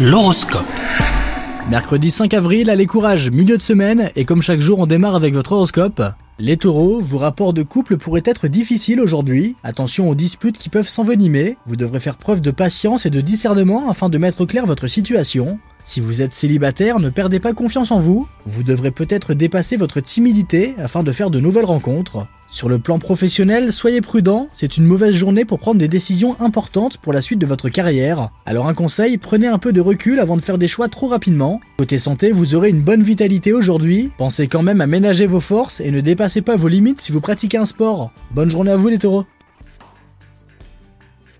L'horoscope. Mercredi 5 avril, allez courage, milieu de semaine, et comme chaque jour on démarre avec votre horoscope. Les taureaux, vos rapports de couple pourraient être difficiles aujourd'hui. Attention aux disputes qui peuvent s'envenimer. Vous devrez faire preuve de patience et de discernement afin de mettre clair votre situation. Si vous êtes célibataire, ne perdez pas confiance en vous. Vous devrez peut-être dépasser votre timidité afin de faire de nouvelles rencontres. Sur le plan professionnel, soyez prudent, c'est une mauvaise journée pour prendre des décisions importantes pour la suite de votre carrière. Alors un conseil, prenez un peu de recul avant de faire des choix trop rapidement. Côté santé, vous aurez une bonne vitalité aujourd'hui. Pensez quand même à ménager vos forces et ne dépassez pas vos limites si vous pratiquez un sport. Bonne journée à vous les taureaux